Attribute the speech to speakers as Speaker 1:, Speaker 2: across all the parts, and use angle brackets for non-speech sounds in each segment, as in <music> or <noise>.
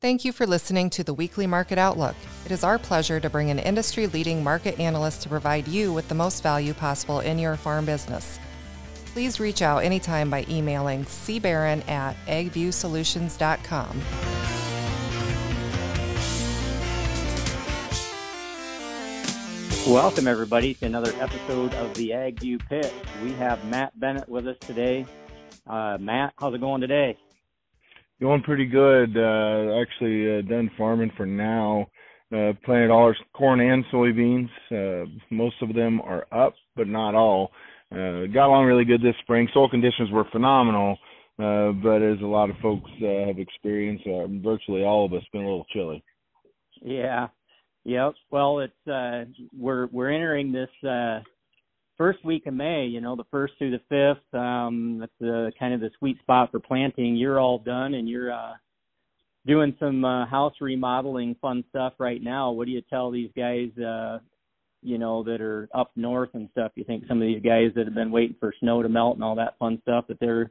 Speaker 1: Thank you for listening to the weekly Market Outlook. It is our pleasure to bring an industry leading market analyst to provide you with the most value possible in your farm business. Please reach out anytime by emailing cbaron at agviewsolutions.com.
Speaker 2: Welcome, everybody, to another episode of the Ag View Pitch. We have Matt Bennett with us today. Uh, Matt, how's it going today?
Speaker 3: Going pretty good. Uh, actually, uh, done farming for now. Uh, planted all our corn and soybeans. Uh, most of them are up, but not all. Uh, got along really good this spring. Soil conditions were phenomenal, uh, but as a lot of folks uh, have experienced, uh, virtually all of us been a little chilly.
Speaker 2: Yeah. Yep. Well, it's uh, we're we're entering this uh, first week of May, you know, the first through the fifth, um, that's the kind of the sweet spot for planting. You're all done and you're uh doing some uh, house remodeling fun stuff right now. What do you tell these guys uh you know that are up north and stuff? You think some of these guys that have been waiting for snow to melt and all that fun stuff that they're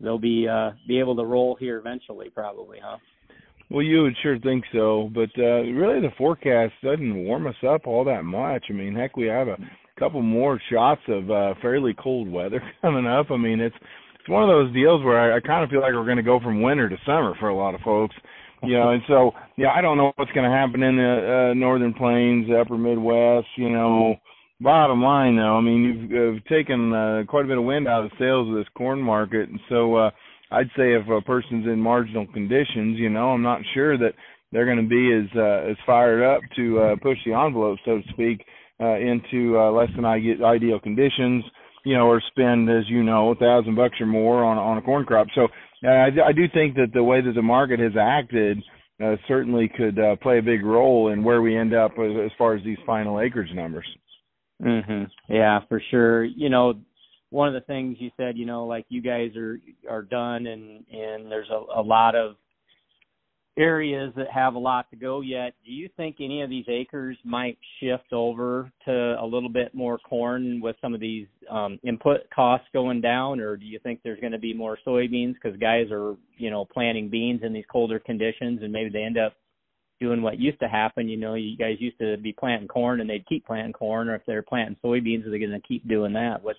Speaker 2: they'll be uh be able to roll here eventually probably, huh?
Speaker 3: Well, you would sure think so, but uh really the forecast doesn't warm us up all that much. I mean, heck, we have a couple more shots of uh fairly cold weather <laughs> coming up. I mean, it's it's one of those deals where I, I kind of feel like we're going to go from winter to summer for a lot of folks. You know, and so yeah, I don't know what's going to happen in the uh, northern plains, upper Midwest. You know, bottom line though, I mean, you've, uh, taken uh, quite a bit of wind out of the sails of this corn market, and so uh, I'd say if a person's in marginal conditions, you know, I'm not sure that they're going to be as uh, as fired up to uh, push the envelope, so to speak, uh, into uh, less than ideal conditions, you know, or spend, as you know, a thousand bucks or more on on a corn crop. So uh, I, I do think that the way that the market has acted uh, certainly could uh, play a big role in where we end up as, as far as these final acreage numbers.
Speaker 2: Mhm. Yeah, for sure. You know, one of the things you said, you know, like you guys are are done, and and there's a, a lot of areas that have a lot to go yet. Do you think any of these acres might shift over to a little bit more corn with some of these um, input costs going down, or do you think there's going to be more soybeans because guys are, you know, planting beans in these colder conditions, and maybe they end up doing what used to happen. You know, you guys used to be planting corn and they'd keep planting corn, or if they're planting soybeans, are they going to keep doing that? What's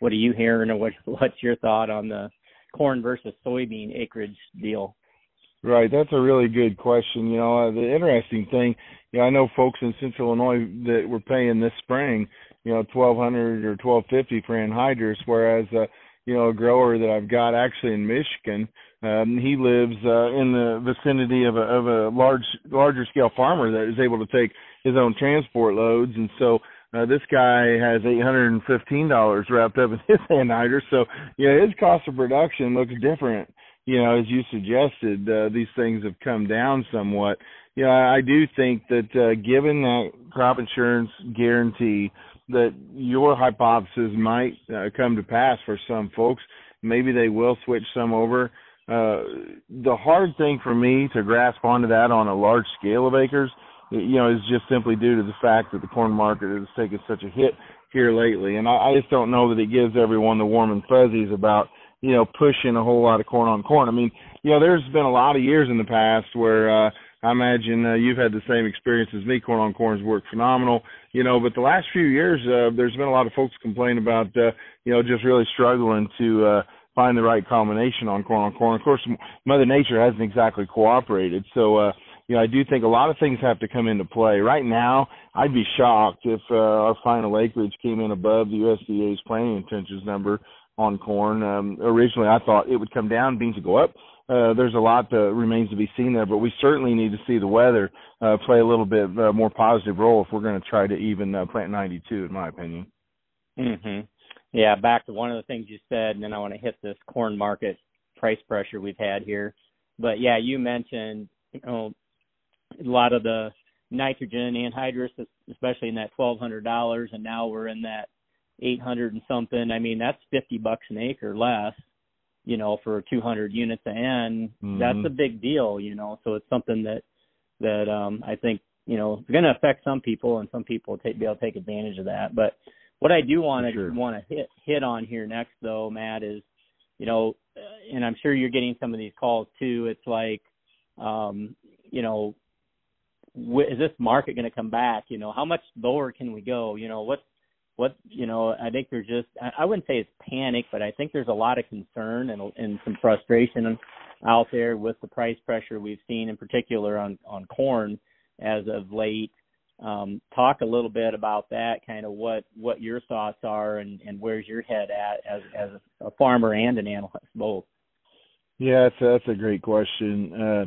Speaker 2: what are you hearing, or what <laughs> what's your thought on the corn versus soybean acreage deal?
Speaker 3: Right, that's a really good question. You know, uh, the interesting thing, you know, I know folks in Central Illinois that were paying this spring, you know, twelve hundred or twelve fifty for anhydrous, whereas, uh, you know, a grower that I've got actually in Michigan, um, he lives uh, in the vicinity of a of a large larger scale farmer that is able to take his own transport loads, and so uh, this guy has eight hundred and fifteen dollars wrapped up in <laughs> his anhydrous. So, know, his cost of production looks different you know, as you suggested, uh, these things have come down somewhat. You know, I do think that uh, given that crop insurance guarantee, that your hypothesis might uh, come to pass for some folks. Maybe they will switch some over. Uh, the hard thing for me to grasp onto that on a large scale of acres, you know, is just simply due to the fact that the corn market has taken such a hit here lately, and I, I just don't know that it gives everyone the warm and fuzzies about you know, pushing a whole lot of corn on corn. I mean, you know, there's been a lot of years in the past where uh I imagine uh, you've had the same experience as me. Corn on corn has worked phenomenal, you know. But the last few years, uh, there's been a lot of folks complain about, uh, you know, just really struggling to uh, find the right combination on corn on corn. Of course, Mother Nature hasn't exactly cooperated, so uh, you know, I do think a lot of things have to come into play. Right now, I'd be shocked if uh, our final acreage came in above the USDA's planting intentions number on corn. Um, originally, I thought it would come down, beans would go up. Uh, there's a lot that remains to be seen there, but we certainly need to see the weather uh, play a little bit uh, more positive role if we're going to try to even uh, plant 92, in my opinion.
Speaker 2: Mhm. Yeah, back to one of the things you said, and then I want to hit this corn market price pressure we've had here. But yeah, you mentioned you know a lot of the nitrogen anhydrous, especially in that twelve hundred dollars, and now we're in that 800 and something. I mean, that's 50 bucks an acre less, you know, for 200 units of N. Mm-hmm. That's a big deal, you know. So it's something that that um I think you know it's going to affect some people, and some people will take, be able to take advantage of that. But what I do want to sure. want to hit hit on here next, though, Matt, is you know, and I'm sure you're getting some of these calls too. It's like um, you know, wh- is this market going to come back? You know, how much lower can we go? You know, what what you know? I think there's just I, wouldn't say it's panic, but I think there's a lot of concern and and some frustration out there with the price pressure we've seen, in particular on on corn as of late. Um, talk a little bit about that, kind of what what your thoughts are, and and where's your head at as as a farmer and an analyst both.
Speaker 3: Yeah, that's a, that's a great question. Uh,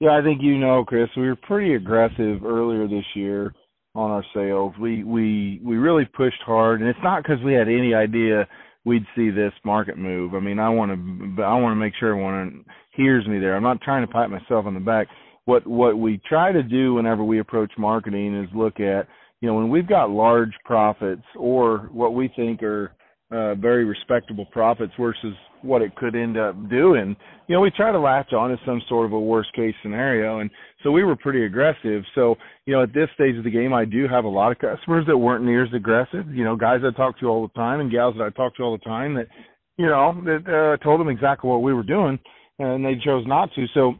Speaker 3: yeah, I think you know, Chris, we were pretty aggressive earlier this year on our sales. We we we really pushed hard, and it's not because we had any idea we'd see this market move. I mean, I want to I want to make sure everyone hears me there. I'm not trying to pat myself on the back what what we try to do whenever we approach marketing is look at you know when we've got large profits or what we think are uh, very respectable profits versus what it could end up doing. You know, we try to latch on to some sort of a worst case scenario, and so we were pretty aggressive. So, you know, at this stage of the game, I do have a lot of customers that weren't near as aggressive. You know, guys I talk to all the time and gals that I talk to all the time that, you know, that uh, told them exactly what we were doing, and they chose not to. So,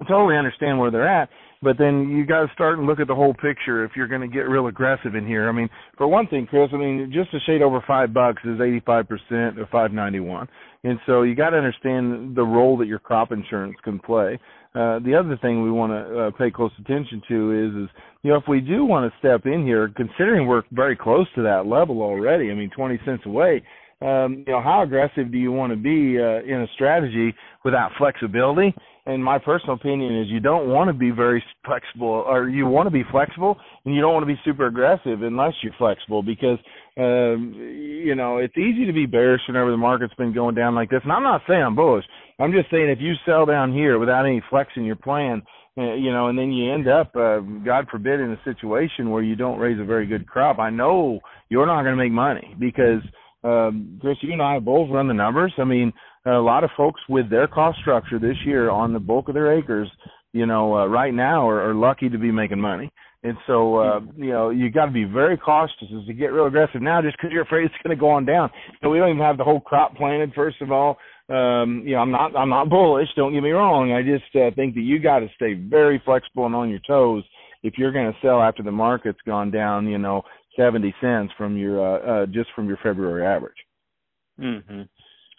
Speaker 3: I totally understand where they're at, but then you got to start and look at the whole picture if you're going to get real aggressive in here. I mean, for one thing, Chris, I mean, just a shade over five bucks is 85% of 591, and so you got to understand the role that your crop insurance can play. Uh, the other thing we want to uh, pay close attention to is, is you know, if we do want to step in here, considering we're very close to that level already, I mean, 20 cents away, um, you know, how aggressive do you want to be uh, in a strategy without flexibility? And my personal opinion is you don't want to be very flexible, or you want to be flexible, and you don't want to be super aggressive unless you're flexible because, um, you know, it's easy to be bearish whenever the market's been going down like this. And I'm not saying I'm bullish. I'm just saying if you sell down here without any flex in your plan, uh, you know, and then you end up, uh, God forbid, in a situation where you don't raise a very good crop. I know you're not going to make money because – um, Chris, you and I both run the numbers. I mean, a lot of folks with their cost structure this year on the bulk of their acres, you know, uh, right now are, are lucky to be making money. And so, uh, you know, you got to be very cautious as to get real aggressive now just because you're afraid it's going to go on down. So we don't even have the whole crop planted, first of all. Um, you know, I'm not, I'm not bullish. Don't get me wrong. I just uh, think that you got to stay very flexible and on your toes if you're going to sell after the market's gone down, you know, 70 cents from your uh, uh just from your February average.
Speaker 2: Mhm.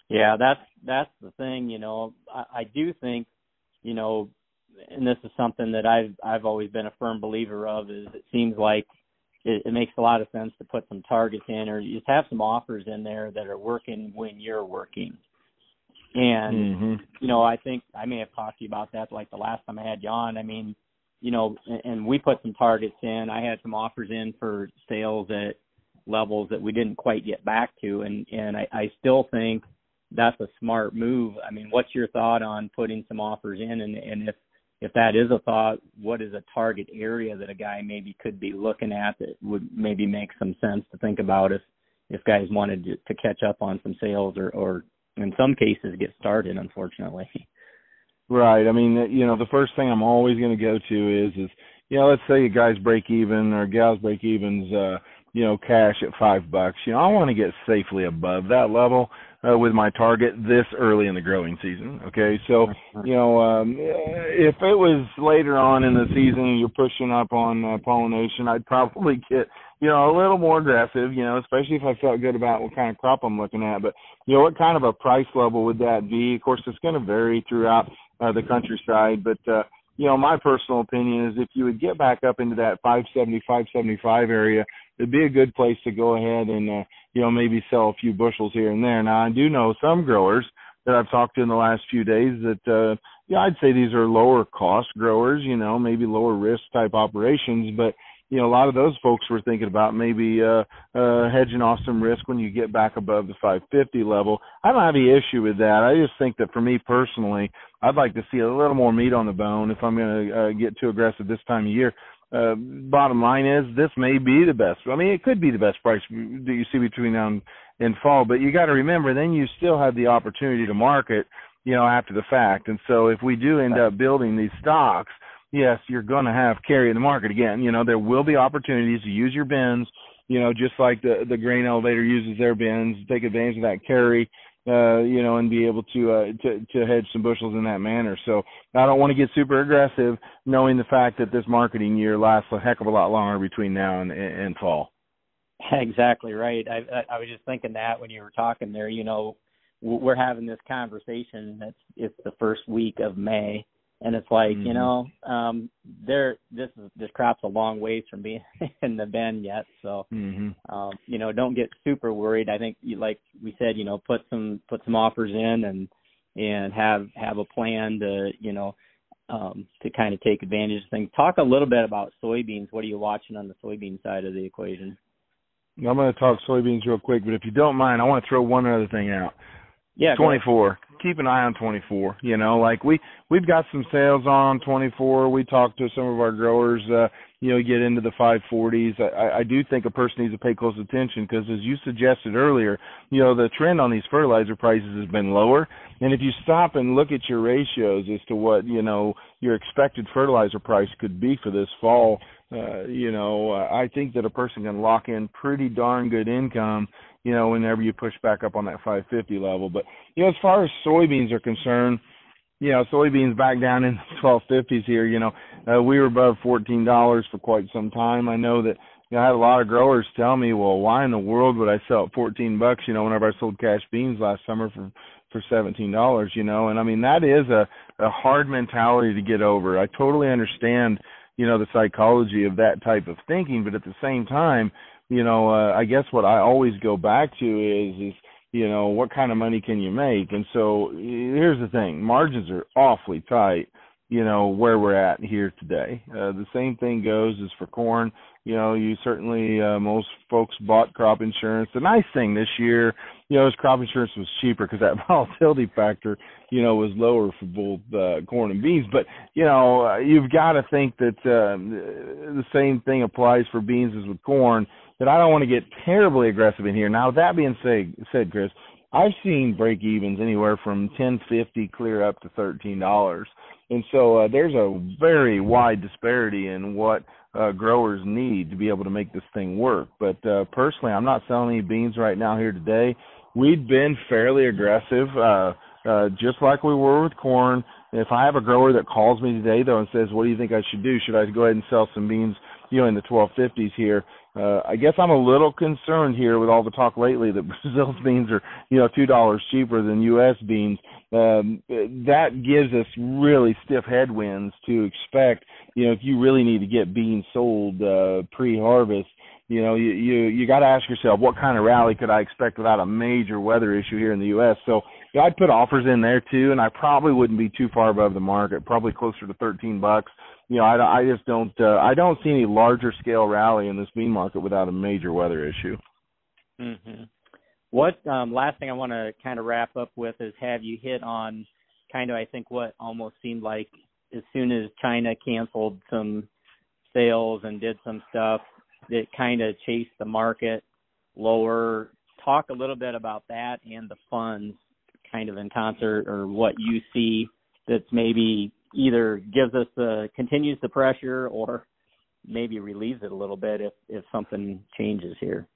Speaker 2: Yeah, that's that's the thing, you know. I, I do think, you know, and this is something that I've I've always been a firm believer of is it seems like it, it makes a lot of sense to put some targets in or just have some offers in there that are working when you're working. And
Speaker 3: mm-hmm.
Speaker 2: you know, I think I may have talked to you about that like the last time I had you on. I mean, you know, and we put some targets in. I had some offers in for sales at levels that we didn't quite get back to, and and I, I still think that's a smart move. I mean, what's your thought on putting some offers in, and and if if that is a thought, what is a target area that a guy maybe could be looking at that would maybe make some sense to think about if if guys wanted to, to catch up on some sales or or in some cases get started, unfortunately. <laughs>
Speaker 3: Right. I mean, you know, the first thing I'm always going to go to is, is, you know, let's say a guy's break even or gals break evens, uh, you know, cash at five bucks. You know, I want to get safely above that level uh, with my target this early in the growing season. Okay, so <laughs> you know, um, if it was later on in the season and you're pushing up on uh, pollination, I'd probably get you know a little more aggressive. You know, especially if I felt good about what kind of crop I'm looking at. But you know, what kind of a price level would that be? Of course, it's going to vary throughout uh, the countryside. But uh, you know, my personal opinion is if you would get back up into that 570, 575 area, it'd be a good place to go ahead and uh, you know maybe sell a few bushels here and there. Now I do know some growers that I've talked to in the last few days that uh, yeah I'd say these are lower cost growers, you know maybe lower risk type operations, but you know, a lot of those folks were thinking about maybe uh, uh, hedging off some risk when you get back above the 550 level. I don't have any issue with that. I just think that for me personally, I'd like to see a little more meat on the bone if I'm going to uh, get too aggressive this time of year. Uh, bottom line is this may be the best. I mean, it could be the best price that you see between now and, and fall, but you got to remember then you still have the opportunity to market, you know, after the fact. And so if we do end up building these stocks, yes, you're going to have carry in the market again. You know, there will be opportunities to use your bins, you know, just like the the grain elevator uses their bins, take advantage of that carry. uh, you know, and be able to uh, to to hedge some bushels in that manner. So I don't want to get super aggressive, knowing the fact that this marketing year lasts a heck of a lot longer between now and, and fall.
Speaker 2: Exactly right. I, I I was just thinking that when you were talking there. You know, we're having this conversation. That's it's the first week of May, and it's like mm-hmm. you know um there this is this crop's a long ways from being <laughs> in the bin yet. So mm-hmm. um you know don't get super worried. I think you like we said you know put some put some offers in and and have have a plan to you know um to kind of take advantage of things. Talk a little bit about soybeans. What are you watching on the soybean side of the equation?
Speaker 3: I'm going to talk soybeans real quick but if you don't mind i want to throw one other thing out
Speaker 2: yeah,
Speaker 3: 24. Keep an eye on 24. You know, like we we've got some sales on 24. We talked to some of our growers. Uh, you know, get into the 540s. I, I do think a person needs to pay close attention because, as you suggested earlier, you know the trend on these fertilizer prices has been lower. And if you stop and look at your ratios as to what you know your expected fertilizer price could be for this fall, uh, you know, I think that a person can lock in pretty darn good income you know, whenever you push back up on that 550 level. But, you know, as far as soybeans are concerned, you know, soybeans back down in the <laughs> 1250s here, you know, uh, we were above $14 for quite some time. I know that, you know, I had a lot of growers tell me, well, why in the world would I sell at 14 bucks, you know, whenever I sold cash beans last summer for, for $17, you know, and I mean, that is a, a hard mentality to get over. I totally understand, you know, the psychology of that type of thinking, but at the same time, you know, uh, I guess what I always go back to is is you know what kind of money can you make, and so here's the thing: margins are awfully tight. You know where we're at here today. Uh, the same thing goes as for corn you know, you certainly uh, most folks bought crop insurance. The nice thing this year, you know, is crop insurance was cheaper because that <laughs> volatility factor, you know, was lower for both uh, corn and beans. But you know, uh, you've got to think that uh, the same thing applies for beans as with corn. That I don't want to get terribly aggressive in here. Now, that being said, said Chris, I've seen break evens anywhere from ten fifty clear up to thirteen dollars, and so uh, there's a very wide disparity in what uh, growers need to be able to make this thing work. But uh, personally, I'm not selling any beans right now here today. We've been fairly aggressive, uh, uh, just like we were with corn. If I have a grower that calls me today though and says, "What do you think I should do? Should I go ahead and sell some beans, you know, in the 1250s here?" Uh, I guess I'm a little concerned here with all the talk lately that <laughs> Brazil's beans are, you know, two dollars cheaper than U.S. beans. Um, that gives us really stiff headwinds to expect. You know, if you really need to get beans sold uh, pre-harvest, you know, you you you got to ask yourself what kind of rally could I expect without a major weather issue here in the U.S. So yeah, I'd put offers in there too, and I probably wouldn't be too far above the market, probably closer to 13 bucks you know, I, I just don't uh, I don't see any larger scale rally in this bean market without a major weather issue.
Speaker 2: Mm-hmm. What um, last thing I want to kind of wrap up with is have you hit on kind of I think what almost seemed like as soon as China canceled some sales and did some stuff that kind of chased the market lower. Talk a little bit about that and the funds kind of in concert or what you see that's maybe either gives us the continues the pressure or maybe relieves it a little bit if if something changes here.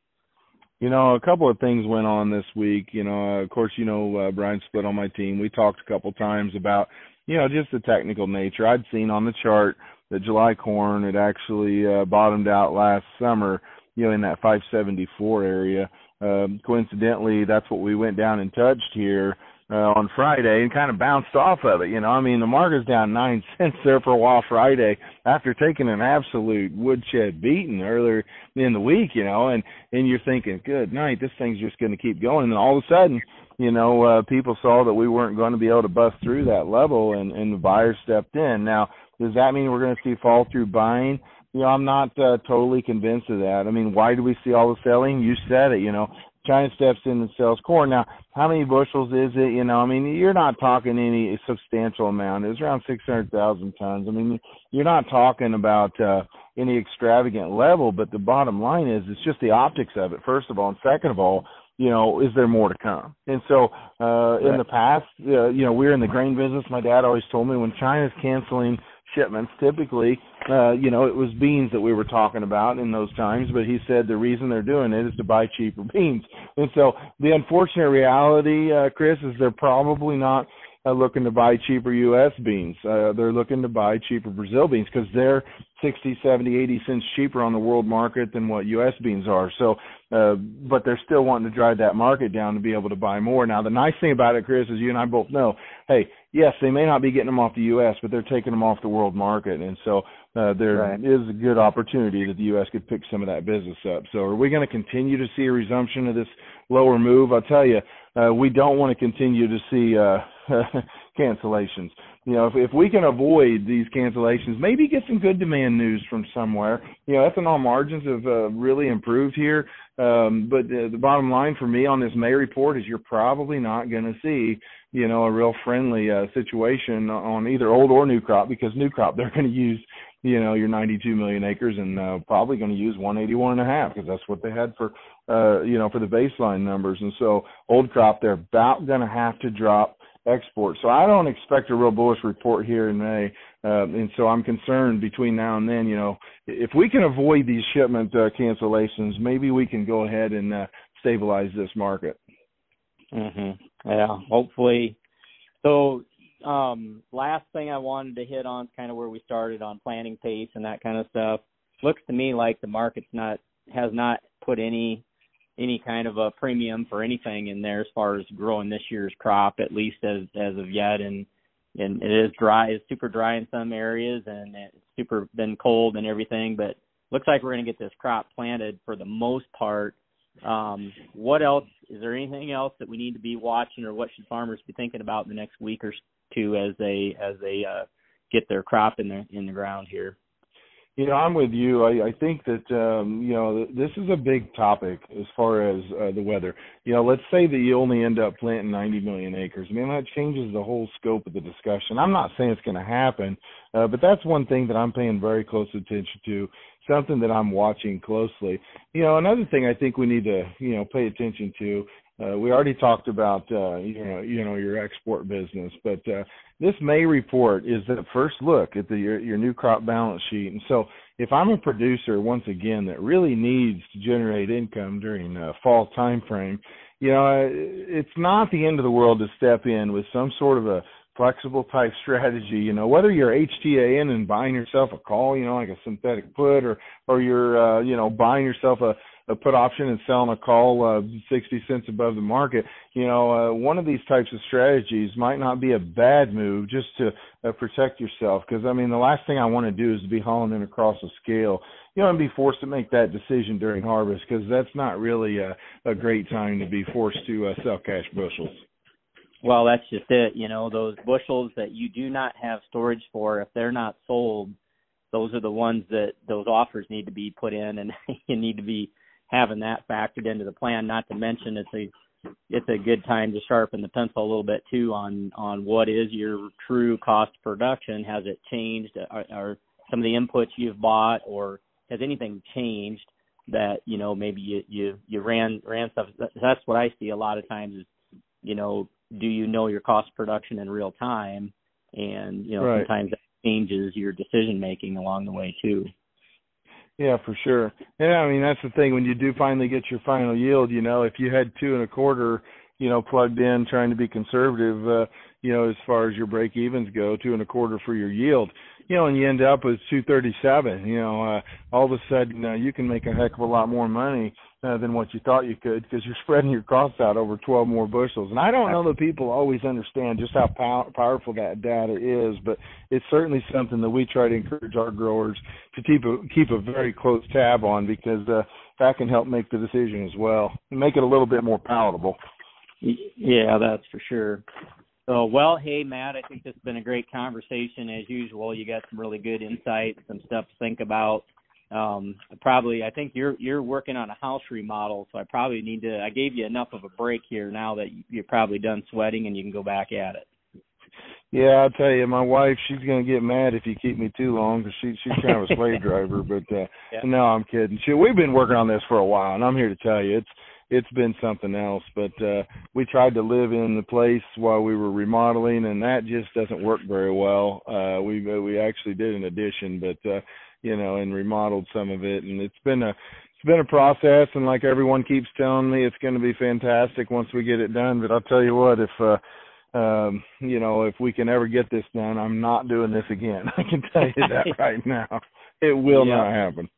Speaker 3: You know, a couple of things went on this week. You know, of course, you know uh, Brian Splitt on my team. We talked a couple times about you know just the technical nature. I'd seen on the chart that July corn had actually uh, bottomed out last summer. You know, in that 574 area. Um, coincidentally, that's what we went down and touched here uh, on Friday and kind of bounced off of it. You know, I mean, the market's down nine <laughs> cents there for a while Friday after taking an absolute woodshed beating earlier in the week. You know, and and you're thinking, good night, this thing's just going to keep going. And all of a sudden, you know, uh, people saw that we weren't going to be able to bust through that level, and and the buyers stepped in. Now, does that mean we're going to see fall through buying? You know, I'm not uh, totally convinced of that. I mean, why do we see all the selling? You said it. You know, China steps in and sells corn. Now, how many bushels is it? You know, I mean, you're not talking any substantial amount. It's around 600,000 tons. I mean, you're not talking about uh, any extravagant level, but the bottom line is it's just the optics of it, first of all. And second of all, you know, is there more to come? And so, uh, in the past, uh, you know, we're in the grain business. My dad always told me when China's canceling shipments. Typically, uh, you know, it was beans that we were talking about in those times, but he said the reason they're doing it is to buy cheaper <laughs> beans. And so the unfortunate reality, uh, Chris, is they're probably not uh, looking to buy cheaper U.S. beans. Uh, they're looking to buy cheaper Brazil beans because they're 60, 70, 80 cents cheaper on the world market than what U.S. beans are. So, uh, but they're still wanting to drive that market down to be able to buy more. Now, the nice thing about it, Chris, is you and I both know, hey, yes, they may not be getting them off the U.S., but they're taking them off the world market. And so uh, there right. is a good opportunity that the U.S. could pick some of that business up. So are we going to continue to see a resumption of this lower move? I'll tell you, uh, we don't want to continue to see uh, <laughs> cancellations. You know, if if we can avoid these cancellations, maybe get some good demand news from somewhere. You know, ethanol margins have uh, really improved here. Um, but the, the bottom line for me on this May report is you're probably not going to see, you know, a real friendly uh, situation on either old or new crop because new crop they're going to use, you know, your 92 million acres and uh, probably going to use 181 and a half because that's what they had for, uh, you know, for the baseline numbers. And so old crop they're about going to have to drop export. So I don't expect a real bullish report here in May. Uh, and so I'm concerned between now and then, you know, if we can avoid these shipment uh, cancellations, maybe we can go ahead and uh, stabilize this market.
Speaker 2: Mhm. Yeah, hopefully. So um last thing I wanted to hit on kind of where we started on planting pace and that kind of stuff. Looks to me like the market's not has not put any any kind of a premium for anything in there as far as growing this year's crop, at least as as of yet. And and it is dry, it's super dry in some areas, and it's super been cold and everything. But looks like we're going to get this crop planted for the most part. Um, what else? Is there anything else that we need to be watching, or what should farmers be thinking about in the next week or two as they as they uh, get their crop in the in the ground here?
Speaker 3: Know, I'm with you. I, I think that um, you know this is a big topic as far as uh, the weather. You know, let's say that you only end up planting 90 million acres. I mean, that changes the whole scope of the discussion. I'm not saying it's going to happen, uh, but that's one thing that I'm paying very close attention to. Something that I'm watching closely. You know, another thing I think we need to you know pay attention to uh, we already talked about uh, you know you know your export business, but uh, this May report is the first look at the your, your new crop balance sheet. And so, if I'm a producer once again that really needs to generate income during uh, fall time frame, you know it's not the end of the world to step in with some sort of a flexible type strategy. You know, whether you're HTA-ing and buying yourself a call, you know, like a synthetic put, or or you're uh, you know buying yourself a a put option and selling a call uh, 60 cents above the market, you know, uh, one of these types of strategies might not be a bad move just to uh, protect yourself. Because I mean, the last thing I want to do is to be hauling in across a scale, you know, and be forced to make that decision during harvest because that's not really a, a great time to be forced to uh, sell cash bushels.
Speaker 2: Well, that's just it. You know, those bushels that you do not have storage for, if they're not sold, those are the ones that those offers need to be put in, and <laughs> you need to be having that factored into the plan. Not to mention it's a it's a good time to sharpen the pencil a little bit too on on what is your true cost of production. Has it changed? Are, are some of the inputs you've bought, or has anything changed that you know maybe you you you ran ran stuff? That's what I see a lot of times is you know do you know your cost of production in real time, and you know right. sometimes that changes your decision making along the way too.
Speaker 3: Yeah, for sure. Yeah, I mean that's the thing when you do finally get your final yield. You know, if you had two and a quarter, you know, plugged in trying to be conservative, uh, you know, as far as your break evens go, two and a quarter for your yield, you know, and you end up with 237. You know, uh, all of a sudden uh, you can make a heck of a lot more money uh, than what you thought you could because you're <laughs> spreading your costs out over 12 more bushels. And I don't know that people always understand just how pow- powerful that data is, but it's certainly something that we try to encourage our growers to keep a, keep a very close tab on because uh, that can help make the decision as well and make it a little bit more palatable.
Speaker 2: Yeah, that's for sure. So, well, hey, Matt, I think this has been a great conversation as usual. You got some really good insights, some stuff to think about um probably i think you're you're working on a house remodel so i probably need to i gave you enough of a break here now that you're probably done sweating and you can go back at it
Speaker 3: yeah i'll tell you my wife she's going to get mad if you keep me too long because she she's kind of a slave <laughs> driver but uh yeah. no i'm kidding she we've been working on this for a while and i'm here to tell you it's it's been something else. But uh, we tried to live in the place while we were remodeling, and that just doesn't work very well. Uh, we we actually did an addition, but uh, you know, and remodeled some of it, and it's been a it's been a process. And like everyone keeps telling me, it's going to be fantastic once we get it done. But I'll tell you what, if uh, um, you know, if we can ever get this done, I'm not doing this again. <laughs> I can tell you that <laughs> right now. It will yeah. not happen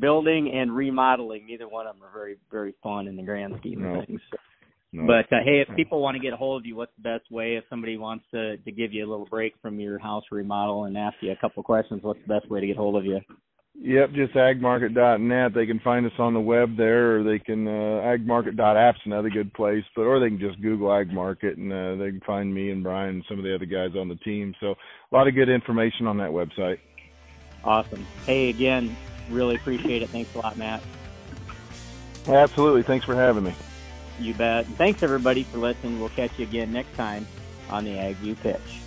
Speaker 2: building and remodeling, neither one of them are very very fun in the grand scheme
Speaker 3: no.
Speaker 2: of things. No. But uh, hey, if people want to get a hold of you, what's the best way? If somebody wants to to give you a little break from your house remodel and ask you a couple questions, what's the best way to get hold of you?
Speaker 3: Yep, just agmarket.net. They can find us on the web there, or they can uh, agmarket.app's another good place, but or they can just Google agmarket and uh, they can find me and Brian and some of the other guys on the team. So a lot of good information on that website.
Speaker 2: Awesome. Hey, again, Really appreciate it. Thanks a lot, Matt.
Speaker 3: Absolutely. Thanks for having me.
Speaker 2: You bet. Thanks, everybody, for listening. We'll catch you again next time on the AgView Pitch.